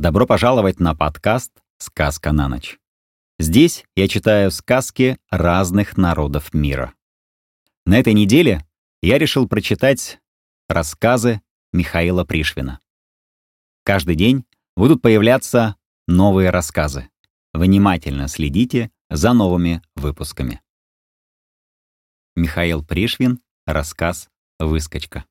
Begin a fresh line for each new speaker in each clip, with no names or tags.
Добро пожаловать на подкаст «Сказка на ночь». Здесь я читаю сказки разных народов мира. На этой неделе я решил прочитать рассказы Михаила Пришвина. Каждый день будут появляться новые рассказы. Внимательно следите за новыми выпусками. Михаил Пришвин, рассказ «Выскочка».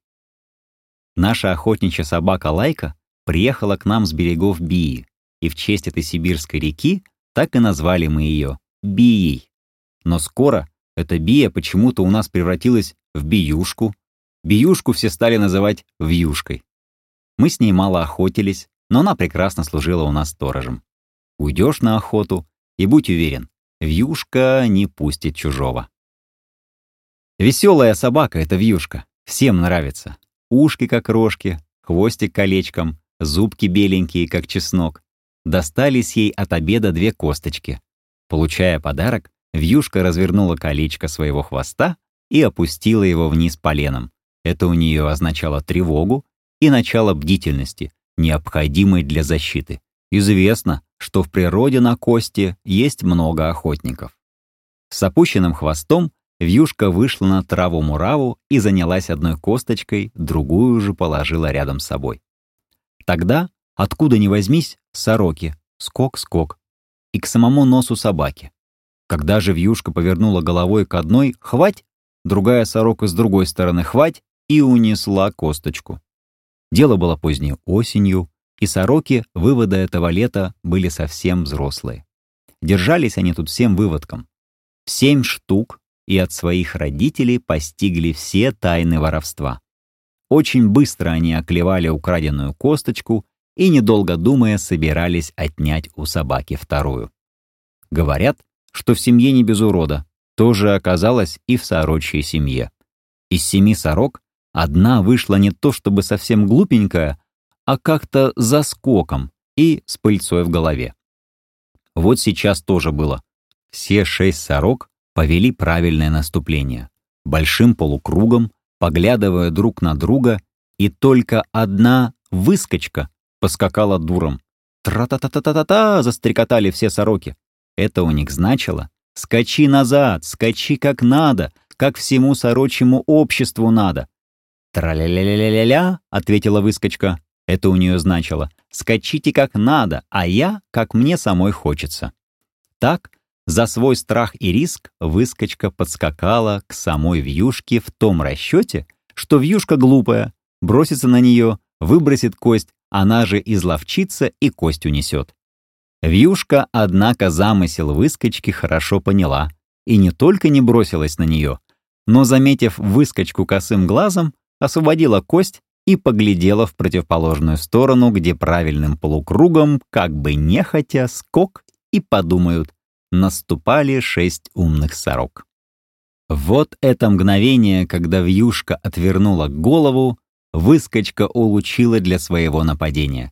Наша охотничья собака Лайка приехала к нам с берегов Бии, и в честь этой сибирской реки так и назвали мы ее Бией. Но скоро эта Бия почему-то у нас превратилась в Биюшку. Биюшку все стали называть Вьюшкой. Мы с ней мало охотились, но она прекрасно служила у нас сторожем. Уйдешь на охоту, и будь уверен, Вьюшка не пустит чужого. Веселая собака — это Вьюшка. Всем нравится. Ушки как рожки, хвостик колечком, зубки беленькие, как чеснок. Достались ей от обеда две косточки. Получая подарок, Вьюшка развернула колечко своего хвоста и опустила его вниз поленом. Это у нее означало тревогу и начало бдительности, необходимой для защиты. Известно, что в природе на кости есть много охотников. С опущенным хвостом Вьюшка вышла на траву-мураву и занялась одной косточкой, другую же положила рядом с собой. Тогда, откуда ни возьмись, сороки, скок-скок, и к самому носу собаки. Когда же вьюшка повернула головой к одной «хвать», другая сорока с другой стороны «хвать» и унесла косточку. Дело было поздней осенью, и сороки вывода этого лета были совсем взрослые. Держались они тут всем выводком. Семь штук, и от своих родителей постигли все тайны воровства. Очень быстро они оклевали украденную косточку и, недолго думая, собирались отнять у собаки вторую. Говорят, что в семье не без урода, тоже оказалось и в сорочьей семье. Из семи сорок одна вышла не то чтобы совсем глупенькая, а как-то за скоком и с пыльцой в голове. Вот сейчас тоже было. Все шесть сорок повели правильное наступление. Большим полукругом, поглядывая друг на друга, и только одна выскочка поскакала дуром. «Тра-та-та-та-та-та!» — застрекотали все сороки. Это у них значило «Скачи назад, скачи как надо, как всему сорочьему обществу надо». «Тра-ля-ля-ля-ля-ля!» — ответила выскочка. Это у нее значило «Скачите как надо, а я, как мне самой хочется». Так за свой страх и риск выскочка подскакала к самой вьюшке в том расчете, что вьюшка глупая, бросится на нее, выбросит кость, она же изловчится и кость унесет. Вьюшка, однако, замысел выскочки хорошо поняла и не только не бросилась на нее, но, заметив выскочку косым глазом, освободила кость и поглядела в противоположную сторону, где правильным полукругом, как бы нехотя, скок и подумают, наступали шесть умных сорок. Вот это мгновение, когда вьюшка отвернула голову, выскочка улучила для своего нападения.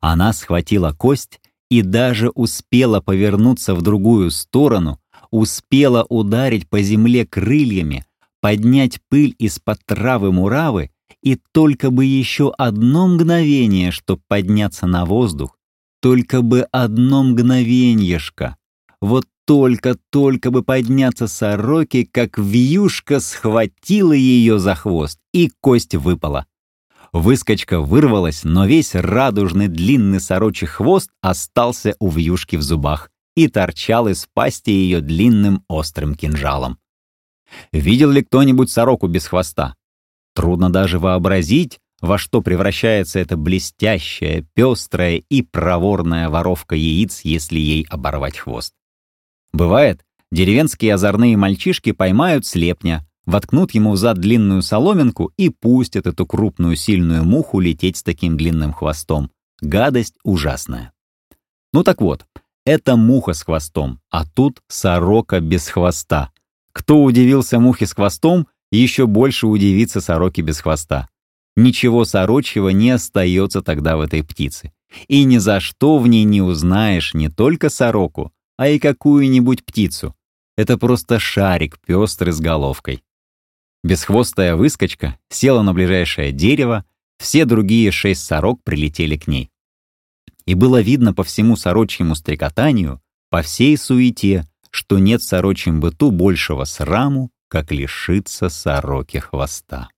Она схватила кость и даже успела повернуться в другую сторону, успела ударить по земле крыльями, поднять пыль из-под травы муравы, и только бы еще одно мгновение, чтоб подняться на воздух, только бы одно мгновеньешко. Вот только-только бы подняться сороки, как вьюшка схватила ее за хвост, и кость выпала. Выскочка вырвалась, но весь радужный длинный сорочий хвост остался у вьюшки в зубах и торчал из пасти ее длинным острым кинжалом. Видел ли кто-нибудь сороку без хвоста? Трудно даже вообразить, во что превращается эта блестящая, пестрая и проворная воровка яиц, если ей оборвать хвост. Бывает, деревенские озорные мальчишки поймают слепня, воткнут ему в зад длинную соломинку и пустят эту крупную сильную муху лететь с таким длинным хвостом. Гадость ужасная. Ну так вот, это муха с хвостом, а тут сорока без хвоста. Кто удивился мухе с хвостом, еще больше удивится сороке без хвоста. Ничего сорочьего не остается тогда в этой птице. И ни за что в ней не узнаешь не только сороку, а и какую-нибудь птицу. Это просто шарик пестрый с головкой. Бесхвостая выскочка села на ближайшее дерево, все другие шесть сорок прилетели к ней. И было видно по всему сорочьему стрекотанию, по всей суете, что нет сорочьем быту большего сраму, как лишиться сороки хвоста.